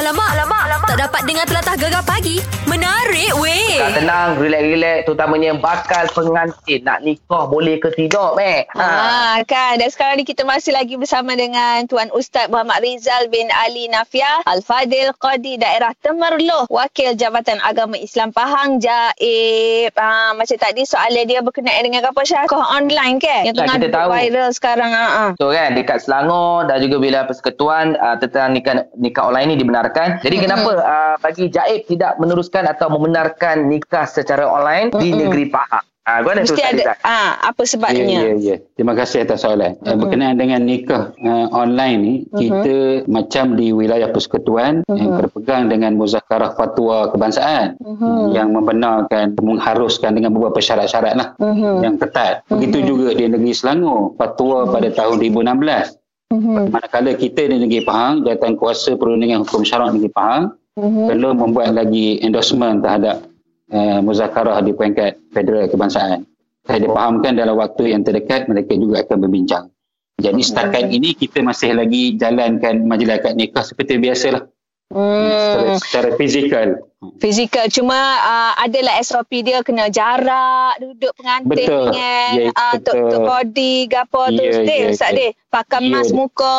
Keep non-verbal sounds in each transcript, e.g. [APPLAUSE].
Alamak, alamak, alamak. Tak dapat dengar telatah gegar pagi. Menarik weh. Tak tenang, relax-relax. Terutamanya bakal pengantin nak nikah boleh ke tidak, Mek? Ha. kan. Dan sekarang ni kita masih lagi bersama dengan Tuan Ustaz Muhammad Rizal bin Ali Nafia Al-Fadil Qadi Daerah Temerloh Wakil Jabatan Agama Islam Pahang Jaib. Ha, macam tadi soalan dia berkenaan dengan apa syarkah online ke? Yang Tak, tengah kita tahu. viral sekarang. Ha, ha. So kan dekat Selangor dan juga bila persekutuan uh, tentang nikah nikah online ni dibenarkan. Jadi Mm-mm. kenapa uh, bagi Jaib tidak meneruskan atau membenarkan nikah secara online di negeri Pahang? Ah, tu Mesti Ustaz ada Rizal? ha, apa Ya, sebabnya? ya, ya. Terima kasih atas soalan. Uh, berkenaan dengan nikah uh, online ni, Mhm. kita macam di wilayah persekutuan Mhm. yang berpegang dengan muzakarah fatwa kebangsaan Mhm. yang membenarkan mengharuskan dengan beberapa syarat-syarat lah Mhm. yang ketat. Begitu Mhm. juga di negeri Selangor, fatwa pada tahun 2016. Mhm. Manakala kita di negeri Pahang, Jawatan Kuasa Perundingan Hukum Syarak Negeri Pahang Mhm. belum membuat lagi endorsement terhadap uh, muzakarah di peringkat federal kebangsaan. Saya dipahamkan dalam waktu yang terdekat mereka juga akan berbincang. Jadi setakat ini kita masih lagi jalankan majlis akad nikah seperti biasalah. Secara, Hmm. secara fizikal. Fizikal cuma uh, adalah SOP dia kena jarak duduk pengantin Betul. dengan Ya, uh, betul. tok body gapo tu Ya, still ya, Ustaz ya. dia pakai Ya. mask muka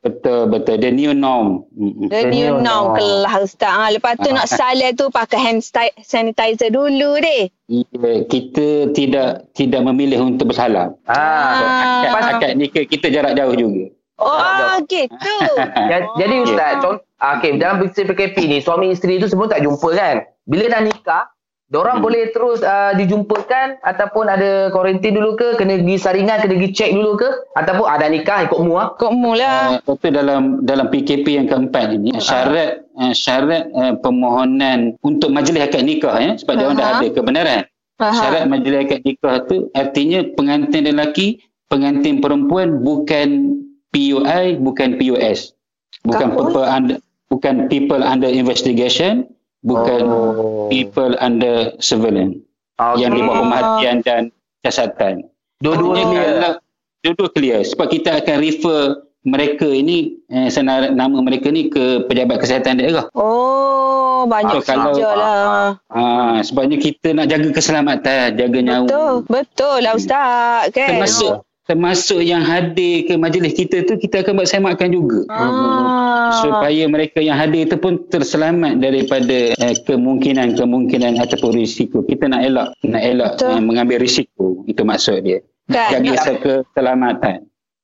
Betul, betul. The new norm. The The new new norm norm. kelah Ustaz ha, lepas tu Ah. nak [LAUGHS] saleh tu pakai hand sanitizer dulu deh Ya, kita tidak tidak memilih untuk bersalam. Ah. Ah. Akad, akad nikah kita jarak jauh juga. oh gitu [LAUGHS] Ja- Jadi Ustaz, contoh, ah, okay, dalam sistem PKP ni, suami isteri tu semua tak jumpa kan? Bila dah nikah, Diorang Hmm. boleh terus uh, dijumpakan ataupun ada kuarantin dulu ke, kena pergi saringan, kena pergi cek dulu ke ataupun ada nikah ikut mu ah. kok mula Uh, itu dalam dalam PKP yang keempat ini syarat uh, syarat uh, permohonan untuk majlis akad nikah ya sebab dia orang dah ada kebenaran. Syarat majlis akad nikah tu artinya pengantin lelaki, pengantin perempuan bukan PUI, bukan PUS. Bukan Kapul? Bukan people under investigation, bukan Oh. people under surveillance Okay. yang di bawah pemerhatian dan siasatan. Dua-dua clear. dua-dua clear sebab kita akan refer mereka ini eh, senar, nama mereka ni ke pejabat kesihatan daerah. oh banyak So, kalau- kerja lah Ha, sebabnya kita nak jaga keselamatan, jaga nyawa. betul betul lah Ustaz kan Termasuk termasuk yang hadir ke majlis kita tu kita akan buat semakan juga. ah. Supaya mereka yang hadir itu pun terselamat daripada eh, kemungkinan-kemungkinan ataupun risiko. Kita nak elak nak elak Betul. eh, mengambil risiko. Itu maksud dia. kan Jaga nak, rasa keselamatan.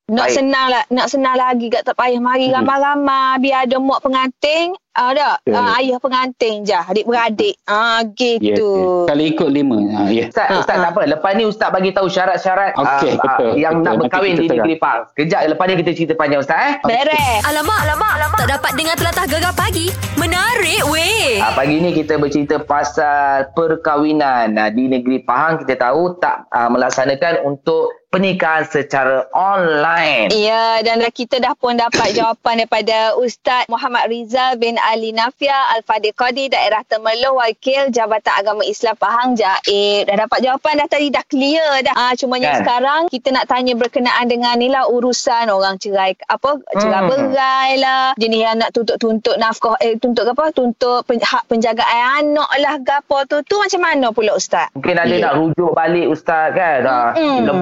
nak Baik. senang lah nak senang lagi tak tak payah mari Mhm. ramai-ramai biar ada mak pengantin ah tak Betul. ah, ayah pengantin je adik-beradik ah Ya, gitu ya. Kalau ikut lima. Ha, ya. Ustaz, Ah, Ustaz ah. tak apa. Lepas ni Ustaz bagi tahu syarat-syarat Okey, ah, betul, ah, yang betul. nak Nanti berkahwin di negeri Pang. Kejap, lepas ni kita cerita panjang Ustaz eh. beres Alamak, alamak, alamak. Tak dapat dengar telatah gegar pagi. Menarik weh. Ah, pagi ni kita bercerita pasal perkahwinan. Ah, di negeri Pahang kita tahu tak ah, melaksanakan untuk pernikahan secara online. Ya, dan kita dah pun dapat [COUGHS] jawapan daripada Ustaz Muhammad Rizal bin Ali Nafia Al-Fadil Qadi Daerah Temerloh Wakil Jabatan Agama Islam Pahang Jaib. Dah dapat jawapan dah tadi dah clear dah. Ah cuma yang Kan? sekarang kita nak tanya berkenaan dengan ni lah urusan orang cerai apa cerai Hmm. berai lah. Jenis yang nak tuntut-tuntut nafkah eh tuntut apa? Tuntut pen, hak penjagaan anak lah gapo tu. Tu macam mana pula Ustaz? Mungkin ada Ya. nak rujuk balik Ustaz kan. Ah, Mm-mm. Bila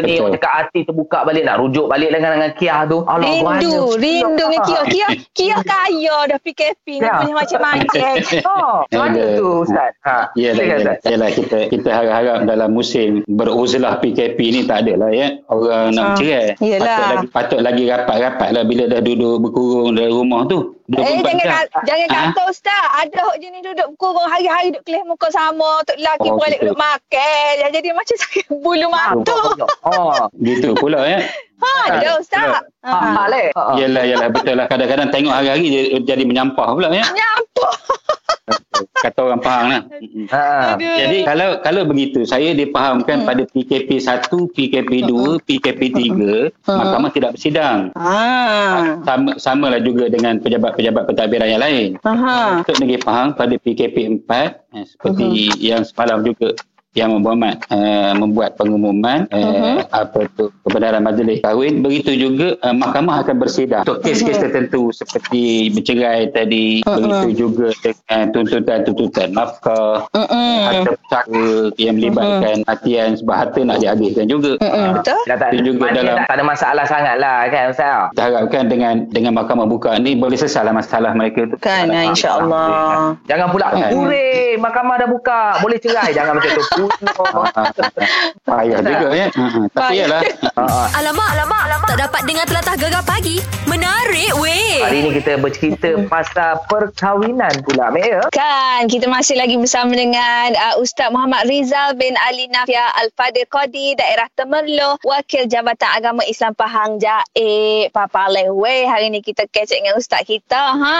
ni Betul. cakap hati terbuka balik nak rujuk balik dengan dengan kiah tu. Alah, Rindu, banyak. rindu dengan Kia. Kia, Kia kaya dah PKP ni Ya. punya macam-macam. [LAUGHS] Oh, mana Ada. tu Ustaz? Ha, Yalah, kita kita harap-harap dalam musim beruzlah PKP ni tak ada lah ya. Orang nak Ah, cerai. yalah. Patut lagi, patut lagi rapat-rapat lah bila dah duduk berkurung dalam rumah tu. 24 Eh, jangan jam. ka- jangan Ha? kata Ustaz. Ada hok jenis duduk kurung hari-hari duduk kelih muka sama. Tok lelaki Oh, balik gitu. duduk makan. Dah Jadi macam [LAUGHS] sakit bulu mata. [LAUGHS] Oh, Gitu pula ya. Ha, ada Ustaz. ha, Ha. balik. Ha. Yalah, yalah betul lah. Kadang-kadang tengok hari-hari jadi, jadi menyampah pula ya. Nyapa. Kata orang Pahang lah. [LAUGHS] Ha. Jadi kalau kalau begitu saya dipahamkan Hmm. pada PKP 1, PKP 2, PKP 3 Hmm. mahkamah tidak bersidang. Ha. Sama samalah juga dengan pejabat-pejabat pentadbiran yang lain. Aha. Untuk negeri Pahang pada PKP 4 eh, seperti yang semalam juga yang Muhammad uh, membuat pengumuman uh, uh-huh. apa tu kebenaran majlis kahwin begitu juga uh, mahkamah akan bersidang untuk kes-kes uh-huh. tertentu seperti bercerai tadi uh-huh. begitu juga dengan tuntutan-tuntutan nafkah uh-huh. harta pusaka yang melibatkan uh-huh. hatian sebab harta nak dihabiskan juga uh-huh. betul tak, tak, juga dalam tak ada masalah sangat lah kan Ustaz kita harapkan dengan dengan mahkamah buka ni boleh selesai masalah mereka tu kan insyaAllah jangan pula kan. Ure, mahkamah dah buka boleh cerai jangan macam tu [LAUGHS] [LAUGHS] Payah juga ya. Tapi yalah. [LAUGHS] Alamak, alamak, alamak. Tak dapat dengar telatah gegar pagi. Menarik weh. Hari ni kita bercerita [LAUGHS] pasal perkahwinan pula, Mek ya. Kan, kita masih lagi bersama dengan uh, Ustaz Muhammad Rizal bin Ali Nafia Al-Fadil Qadi, daerah Temerloh, Wakil Jabatan Agama Islam Pahang Jaib. Papa Leh weh. Hari ni kita kecek dengan Ustaz kita. Ha.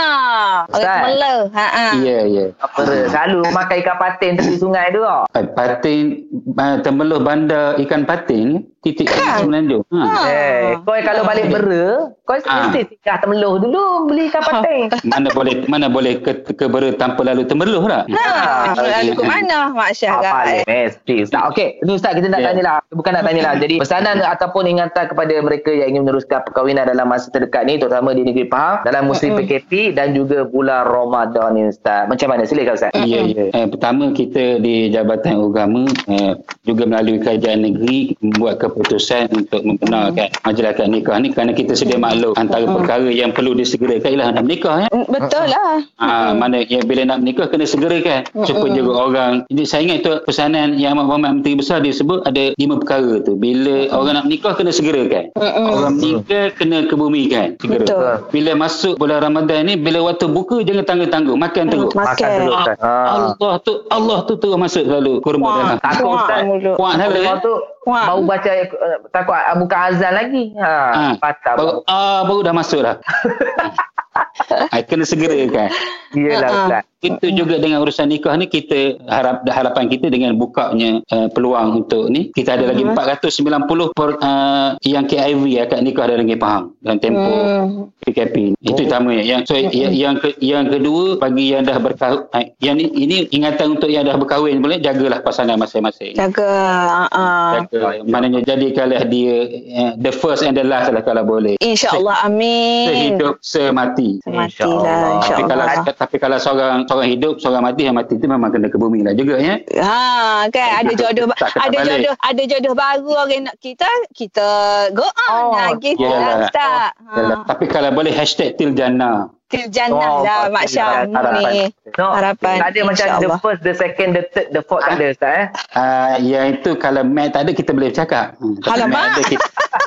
Ustaz. Temerloh. Ha, ha. Ya, ya. Apa selalu makan ikan patin tepi sungai tu kau. Patin uh, temeluh bandar ikan patin titik kan? Semenanjung. Ha. Eh, kau kalau balik bera, kau Ha. mesti singgah temeluh dulu beli ikan patin. [LAUGHS] Mana boleh mana boleh ke, ke bera tanpa lalu temeluh lah. Ha. Lalu ke mana, Mak Syah? Apa kan? ni mesti Ustaz Okey Ini Ustaz kita nak Ya. tanya lah Bukan nak tanya lah [LAUGHS] Jadi pesanan ataupun ingatan kepada mereka Yang ingin meneruskan perkahwinan Dalam masa terdekat ni Terutama di negeri Pahang Dalam musim PKP Dan juga bulan Ramadan ni Ustaz Macam mana silakan Ustaz Ya, ya. Eh, pertama kita di Jabatan Agama eh, juga melalui kerajaan negeri membuat keputusan untuk membenarkan majlis akad nikah ni kerana kita sedia maklum antara perkara yang perlu disegerakan ialah nak menikah ya. Mm, Betul lah. Ha, mana yang bila nak menikah kena segerakan. Supaya juga orang jadi saya ingat tu pesanan yang Amat Muhammad Menteri Besar dia sebut ada lima perkara tu. Bila orang nak menikah kena segerakan. Orang menikah kena kebumikan. Segera. Betul. bila masuk bulan Ramadan ni bila waktu buka jangan tanggung-tanggung makan terus Makan. Ha. Allah tu Allah tu terus masuk selalu kurma dalam. Takut Ustaz. kuat dah ya tu Wah. Baru baca uh, Takut uh, buka azan lagi ha. ha. Patah baru, ah, baru dah masuk dah [LAUGHS] Ah, kena segerakan Ha-ha. Ustaz Itu juga dengan urusan nikah ni kita harap harapan kita dengan bukanya uh, peluang untuk ni kita ada lagi 490 per, uh, yang KIV akad nikah dalam negeri Pahang dalam tempoh Hmm. PKP itu utamanya yang so yang yang, ke, yang kedua bagi yang dah berkahwin uh, yang ni, ini ingatan untuk yang dah berkahwin boleh jagalah pasangan masing-masing Jaga. Uh, jaga maknanya jadikanlah dia uh, the first and the last lah kalau boleh InsyaAllah. Amin. sehidup semati Sematilah. tapi kalau InsyaAllah. tapi kalau seorang seorang hidup seorang mati yang mati itu memang kena ke bumi lah juga ya Ha kan ada [LAUGHS] jodoh Tak kena ada balik. jodoh ada jodoh baru orang nak kita kita go on Oh, lah gitu yalah. lah Ustaz. Yalah. Ha. tapi kalau boleh hashtag til jannah Til jannah Oh, lah Mak Syah harapan. ni. No, Harapan, Tak ada macam the insyaAllah. first, the second, the third, the fourth tak ada Ustaz eh. uh, yang itu kalau Mac tak ada kita boleh bercakap hmm. Alamak. Mac ada kita [LAUGHS]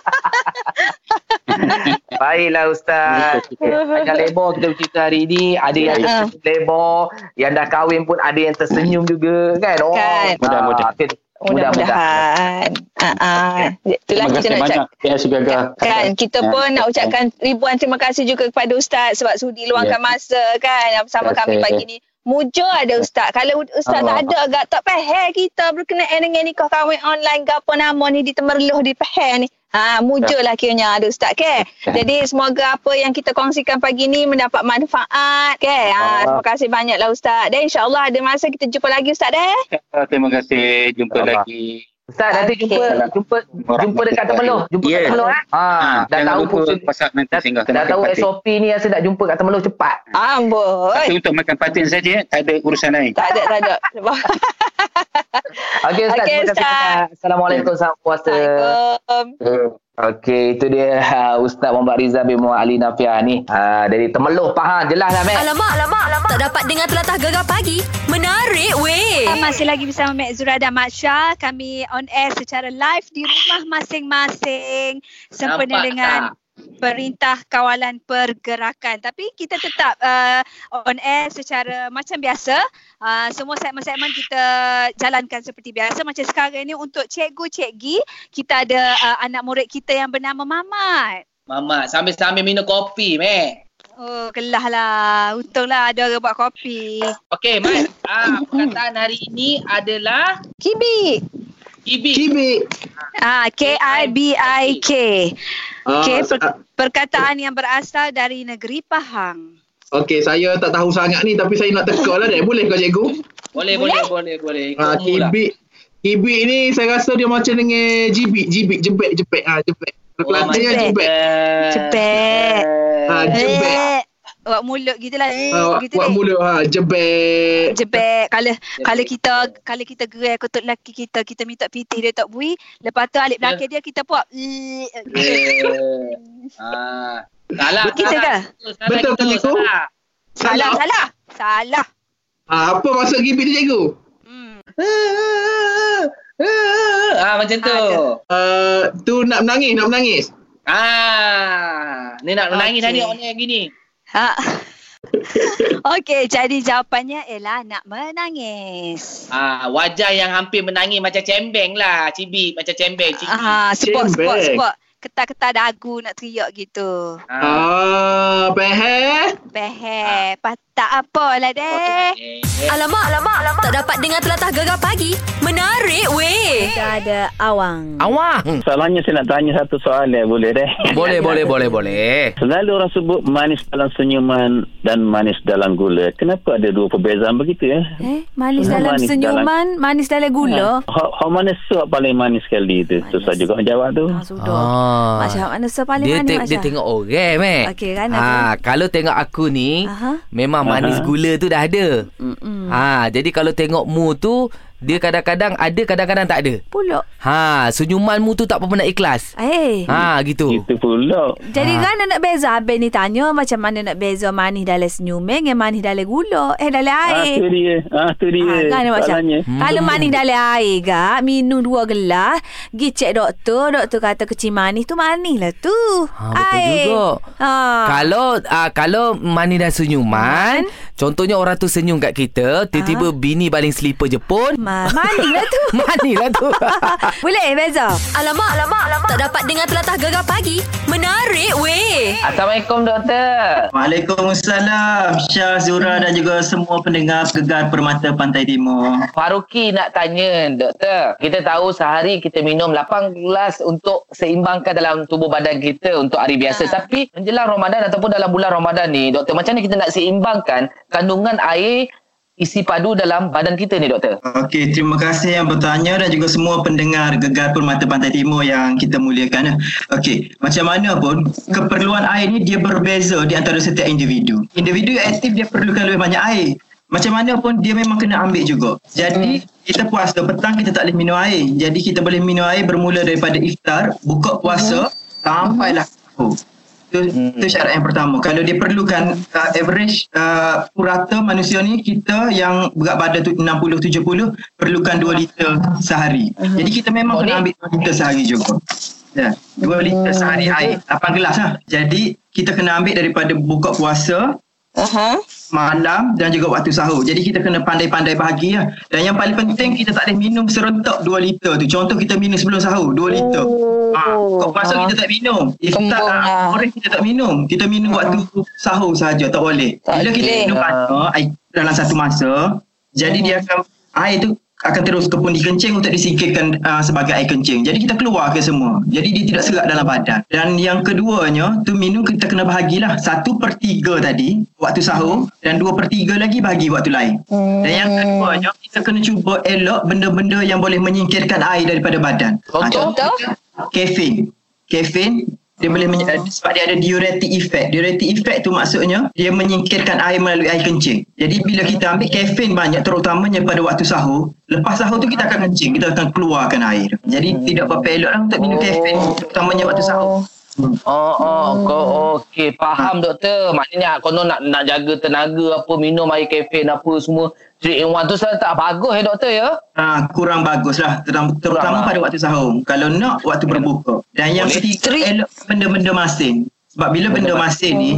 [LAUGHS] Baiklah Ustaz. Banyak lebar kita bercerita hari ni. Ada yang Ya. tersenyum lebar. Yang dah kahwin pun ada yang tersenyum juga kan. Oh, Kan. Mudah-mudahan. ah, okay. Mudah-mudahan. Mudah-mudahan. Ha ah. Itulah terima kita kasih nak banyak Kan kita Ya. pun nak ucapkan ribuan terima kasih juga kepada Ustaz sebab sudi luangkan Ya. masa kan bersama Terima kami pagi ni. Mujur ada Ustaz. Kalau Ustaz tak ada agak tak faham kita berkenaan dengan nikah kahwin online ke apa nama ni di Temerloh di faham ni. Ha, mujur lah kiranya ada Ustaz ke. Ya. Jadi semoga apa yang kita kongsikan pagi ni mendapat manfaat ke. Ha, terima kasih banyaklah Ustaz. Dan insyaAllah ada masa kita jumpa lagi Ustaz deh. terima kasih jumpa Allah. lagi Ustaz nanti Okey. jumpa jumpa jumpa dekat Temeloh. Jumpa Ya. kat Temeloh eh. Ha, dah jangan tahu lupa prosedur- pasal nanti dah, singgah dah tahu SOP ni yang saya nak jumpa kat Temeloh cepat. Amboi. tapi untuk makan patin saja tak ada urusan lain Tak ada, tak ada. [LAUGHS] Okey Ustaz, terima kasih Ustaz. Assalamualaikum salam puasa. Assalamualaikum. Okey, itu dia uh, [LAUGHS] Ustaz Muhammad Rizal bin Muhammad Ali Nafiah ni. Uh, dari Temeloh, Pahang. Jelas lah, Mek. Alamak, alamak, alamak. Tak dapat dengar telatah gegar pagi. Menarik weh. Masih lagi bersama Mek Zura dan Mak Syah. Kami on air secara live di rumah masing-masing. Sempena Nampak dengan Perintah Kawalan Pergerakan. Tapi kita tetap uh, on air secara macam biasa. Uh, semua segmen-segmen kita jalankan seperti biasa. Macam sekarang ni untuk cikgu-cikgi, kita ada uh, anak murid kita yang bernama Mamat. Mama, sambil-sambil minum kopi, Mek. Oh, kelah lah. Untunglah ada orang buat kopi. Okey, Mat. ah, perkataan hari ini adalah Kibi. Ibi. Cibik. Ah, K-I-B-I-K. Ah, Okay, per, sa- perkataan yang berasal dari negeri Pahang. Okey, saya tak tahu sangat ni tapi saya nak teka lah dek. Boleh ke cikgu? Boleh, boleh, boleh, boleh. Ah, kibik. Kibik ni saya rasa dia macam dengan jibik, jibik, jebek, jebek. Ah, jebek. Oh, Kelantannya jebek. jebek. Ah, jebek. Eh, Awak mulut gitu lah. Eh, Ah, gitu buat deh. mulut ha, jebek. Jebek. Kalau kalau kita kalau kita gerai kotak lelaki kita, kita minta pitih dia tak bui. Lepas tu alik belakang dia kita buat. eh, Eh. [LAUGHS] Ah. Salah. Salah. ke? Salah Betul, kita, cikgu? salah. Salah, salah. Salah. Ah, apa maksud kibik tu cikgu? Hmm. Ah macam tu. Ada. Uh, tu nak menangis, nak menangis. Ah, ni nak menangis okay. tadi orang gini. Ha. [LAUGHS] Okey, jadi jawapannya ialah nak menangis. Ah, wajah yang hampir menangis macam cembeng lah, cibi macam cembeng. Ah, sebab sebab Cembeng. Ketar-ketar dagu nak teriak gitu. Ah. Ah, pehe. Beheh, patah apalah deh. Eh, Alamak, alamak, alamak. Tak dapat dengar telatah gegar pagi. Menarik weh. Kita ada Awang. Awang. Soalannya saya nak tanya satu soalan ya, boleh deh? Boleh, boleh, boleh, boleh. Selalu orang sebut manis dalam senyuman dan manis dalam gula. Kenapa ada dua perbezaan begitu ya? Eh, manis Hmm, dalam manis senyuman, manis dalam gula. Ha, ha mana suap paling manis sekali tu? Tu saja kau jawab tu. Ah, sudah. Ah. Masya mana so paling Dia, manis te- dia tengok orang, Mek. Okey, kan, Ha, kalau tengok aku ni, Aha. memang manis Aha. gula tu dah ada. Mm-mm. Ha, jadi kalau tengok mu tu, dia kadang-kadang ada, kadang-kadang tak ada. Pulak. Ha, senyumanmu tu tak apa nak ikhlas. Eh. Ha, gitu. Itu pula. Jadi Ha. kan nak beza Abang ni tanya macam mana nak beza manis dalam senyuman dengan manis dalam gula. Eh dalam Ah, air. tu dia. Ah, tu dia. Ha, kan macam. Hmm. Kalau manis dalam air gak Minum dua gelas Pergi cek doktor Doktor kata kecil manis tu manis lah tu Ha, betul Air. Juga. ha. Kalau uh, kalau manis dan senyuman, contohnya orang tu senyum kat kita, tiba-tiba bini baling selipar je pun. Ma- manis lah tu [LAUGHS] manis lah tu. [LAUGHS] Boleh beza Alamak, alamak, alamak. Tak dapat dengar telatah gegar pagi. Menarik weh. Assalamualaikum doktor. Waalaikumsalam Syah, Zura dan juga semua pendengar Gegar Permata Pantai Timur. Faruqi nak tanya doktor. Kita tahu sehari kita minum 8 gelas untuk seimbangkan dalam tubuh badan kita untuk hari biasa. Tapi menjelang Ramadan ataupun dalam bulan Ramadan ni, doktor macam mana kita nak seimbangkan kandungan air isi padu dalam badan kita ni doktor? Okey, terima kasih yang bertanya dan juga semua pendengar Gegar Permata Pantai Timur yang kita muliakan. Okey, macam mana pun keperluan air ni dia berbeza di antara setiap individu. Individu yang aktif dia perlukan lebih banyak air. Macam mana pun dia memang kena ambil juga. Jadi kita puasa petang kita tak boleh minum air. Jadi kita boleh minum air bermula daripada iftar, buka puasa sampailah sahur. Itu, itu syarat yang pertama. Kalau dia perlukan uh, average uh, purata manusia ni kita yang berat badan tu 60-70 perlukan 2 liter sehari. Jadi kita memang kena ambil 2 liter sehari juga. Ya, 2 liter sehari air, 8 gelas lah. Jadi kita kena ambil daripada buka puasa, Aha. malam dan juga waktu sahur. Jadi kita kena pandai-pandai bahagi lah. Dan yang paling penting kita tak boleh minum serentak 2 liter tu. Contoh kita minum sebelum sahur 2 liter. Ha, kau puasa kita tak minum. Iftar ah, ah. orang kita tak minum. Kita minum waktu sahur sahaja tak boleh. Tak Bila kita boleh. minum banyak air dalam satu masa, jadi dia akan air tu akan terus ke pundi kencing untuk disingkirkan uh, sebagai air kencing. Jadi kita keluarkan semua. Jadi dia tidak serap dalam badan. Dan yang keduanya, tu minum kita kena bahagilah. Satu per tiga tadi, waktu sahur. Dan dua per tiga lagi bagi waktu lain. Dan yang keduanya, kita kena cuba elok benda-benda yang boleh menyingkirkan air daripada badan. Ah, Contoh? Kafein. Kafein dia boleh menye- eh, sebab dia ada diuretic effect. Diuretic effect tu maksudnya dia menyingkirkan air melalui air kencing. Jadi bila kita ambil kafein banyak terutamanya pada waktu sahur, lepas sahur tu kita akan kencing, kita akan keluarkan air. Jadi tidak apa-apa eloklah untuk minum kafein terutamanya waktu sahur. Oh, oh, kau okey, faham doktor. Maknanya konon nak nak jaga tenaga apa minum air kafein apa semua. 3 in 1 tu saya tak bagus ya doktor ya. Ah, kurang bagus lah terutama, terutama Kurang, pada waktu sahur. Kalau nak waktu berbuka. Dan yang Boleh. ketiga elok benda-benda masin sebab bila benda masin ni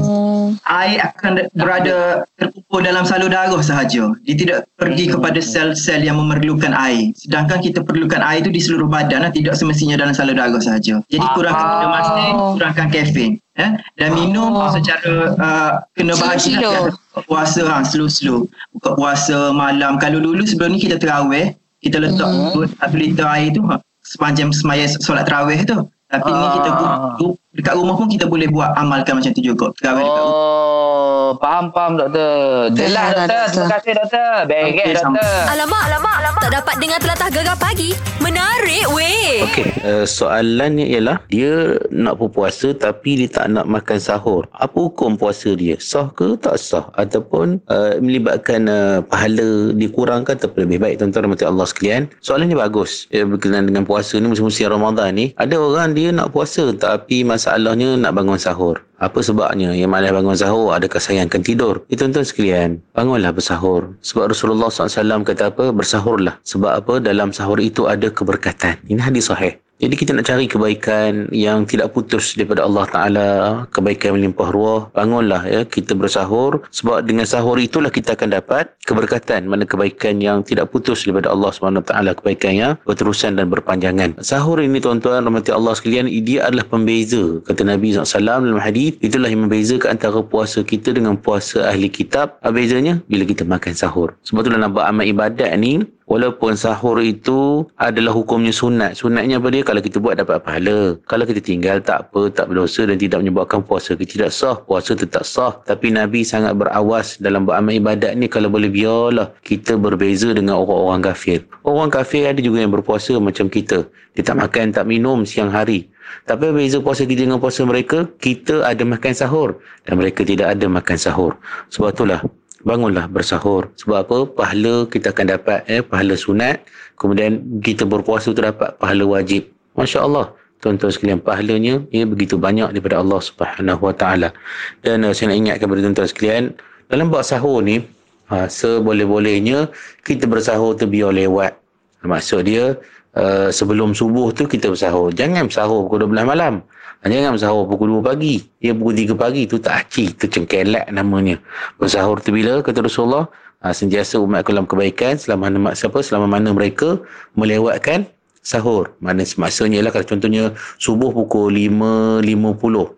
air akan berada terkumpul dalam salur darah sahaja. Dia tidak pergi kepada sel-sel yang memerlukan air. Sedangkan kita perlukan air tu di seluruh badan lah, tidak semestinya dalam salur darah sahaja. Jadi kurangkan benda masin kurangkan kafein eh? dan minum secara uh, kena bahagi Slow-slow. buka puasa ha, slow-slow buka puasa malam. Kalau dulu sebelum ni kita terawih. Kita letak mm-hmm. satu liter air tu ha, sepanjang semaya solat terawih tu. Tapi ni kita Ah. Dekat rumah pun kita boleh buat amalkan macam tu juga. Terawih dekat rumah. Oh, faham faham doktor. Jelas doktor. Terima kasih doktor. Baik Okey, doktor. Alamak, alamak, alamak. Tak dapat dengar telatah gegar pagi. Menarik weh. Okey, uh, soalannya ialah dia nak berpuasa tapi dia tak nak makan sahur. Apa hukum puasa dia? Sah ke tak sah? Ataupun uh, melibatkan uh, pahala dikurangkan atau lebih baik tuan-tuan rahmati Allah sekalian? Soalannya bagus. Ya, berkenaan dengan puasa ni musim-musim Ramadan ni. Ada orang dia nak puasa tapi masalahnya nak bangun sahur. Apa sebabnya? Yang malas bangun sahur adakah sayangkan tidur? Ya, tuan-tuan sekalian, bangunlah bersahur. Sebab Rasulullah SAW kata apa? Bersahurlah. Sebab apa? Dalam sahur itu ada keberkatan. Ini hadis sahih. Jadi kita nak cari kebaikan yang tidak putus daripada Allah Ta'ala. Kebaikan melimpah ruah. Bangunlah ya. Kita bersahur. Sebab dengan sahur itulah kita akan dapat keberkatan. Mana kebaikan yang tidak putus daripada Allah SWT. Kebaikan yang berterusan dan berpanjangan. Sahur ini tuan-tuan, rahmati Allah sekalian, dia adalah pembeza. Kata Nabi SAW dalam hadis itulah yang membezakan antara puasa kita dengan puasa ahli kitab. Apa bezanya? Bila kita makan sahur. Sebab tu dalam amal ibadat ni, Walaupun sahur itu adalah hukumnya sunat. Sunatnya apa dia? Kalau kita buat dapat pahala. Kalau kita tinggal tak apa, tak berdosa dan tidak menyebabkan puasa kita tidak sah. Puasa tetap sah. Tapi Nabi sangat berawas dalam beramal ibadat ni kalau boleh biarlah kita berbeza dengan orang-orang kafir. Orang kafir ada juga yang berpuasa macam kita. Dia tak makan, tak minum siang hari. Tapi beza puasa kita dengan puasa mereka, kita ada makan sahur dan mereka tidak ada makan sahur. Sebab itulah bangunlah bersahur. Sebab apa? Pahala kita akan dapat eh, pahala sunat. Kemudian kita berpuasa tu dapat pahala wajib. Masya Allah. Tuan-tuan sekalian, pahalanya ia begitu banyak daripada Allah Subhanahu Wa Taala. Dan uh, saya nak ingatkan kepada tuan-tuan sekalian, dalam bab sahur ni, uh, seboleh-bolehnya kita bersahur tu biar lewat. Maksud dia, uh, sebelum subuh tu kita bersahur. Jangan bersahur pukul 12 malam. Jangan bersahur pukul 2 pagi. Ya pukul 3 pagi tu tak aci. Tu cengkelak namanya. Bersahur tu bila kata Rasulullah. Ha, sentiasa umat dalam kebaikan selama mana, siapa, selama mana mereka melewatkan sahur. Mana maksudnya ialah kalau contohnya subuh pukul 5.50.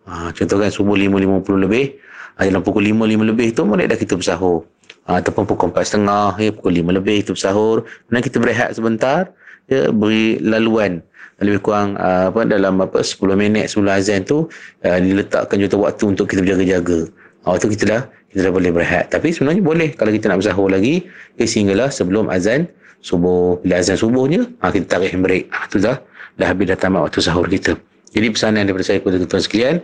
Ha, contoh kan subuh 5.50 lebih. Ha, dalam pukul 5.5 lebih tu mulai dah kita bersahur. Ha, ataupun pukul 4.30 ya, pukul 5 lebih kita bersahur. Kemudian kita berehat sebentar. Ya, beri laluan lebih kurang uh, apa dalam apa 10 minit sebelum azan tu uh, diletakkan juta waktu untuk kita berjaga-jaga. Waktu kita dah kita dah boleh berehat. Tapi sebenarnya boleh kalau kita nak bersahur lagi eh, sehinggalah sebelum azan subuh. Bila azan subuhnya ha, kita tarik handbrake. Ha, tu dah dah habis dah tamat waktu sahur kita. Jadi pesanan daripada saya kepada tuan-tuan sekalian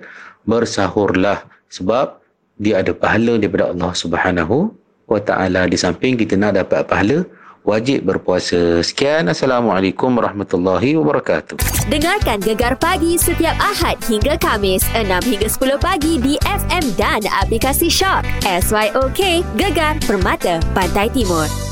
bersahurlah sebab dia ada pahala daripada Allah Subhanahu wa taala di samping kita nak dapat pahala wajib berpuasa. Sekian. Assalamualaikum warahmatullahi wabarakatuh. Dengarkan Gegar Pagi setiap Ahad hingga Kamis 6 hingga 10 pagi di FM dan aplikasi Shock. SYOK Gegar Permata Pantai Timur.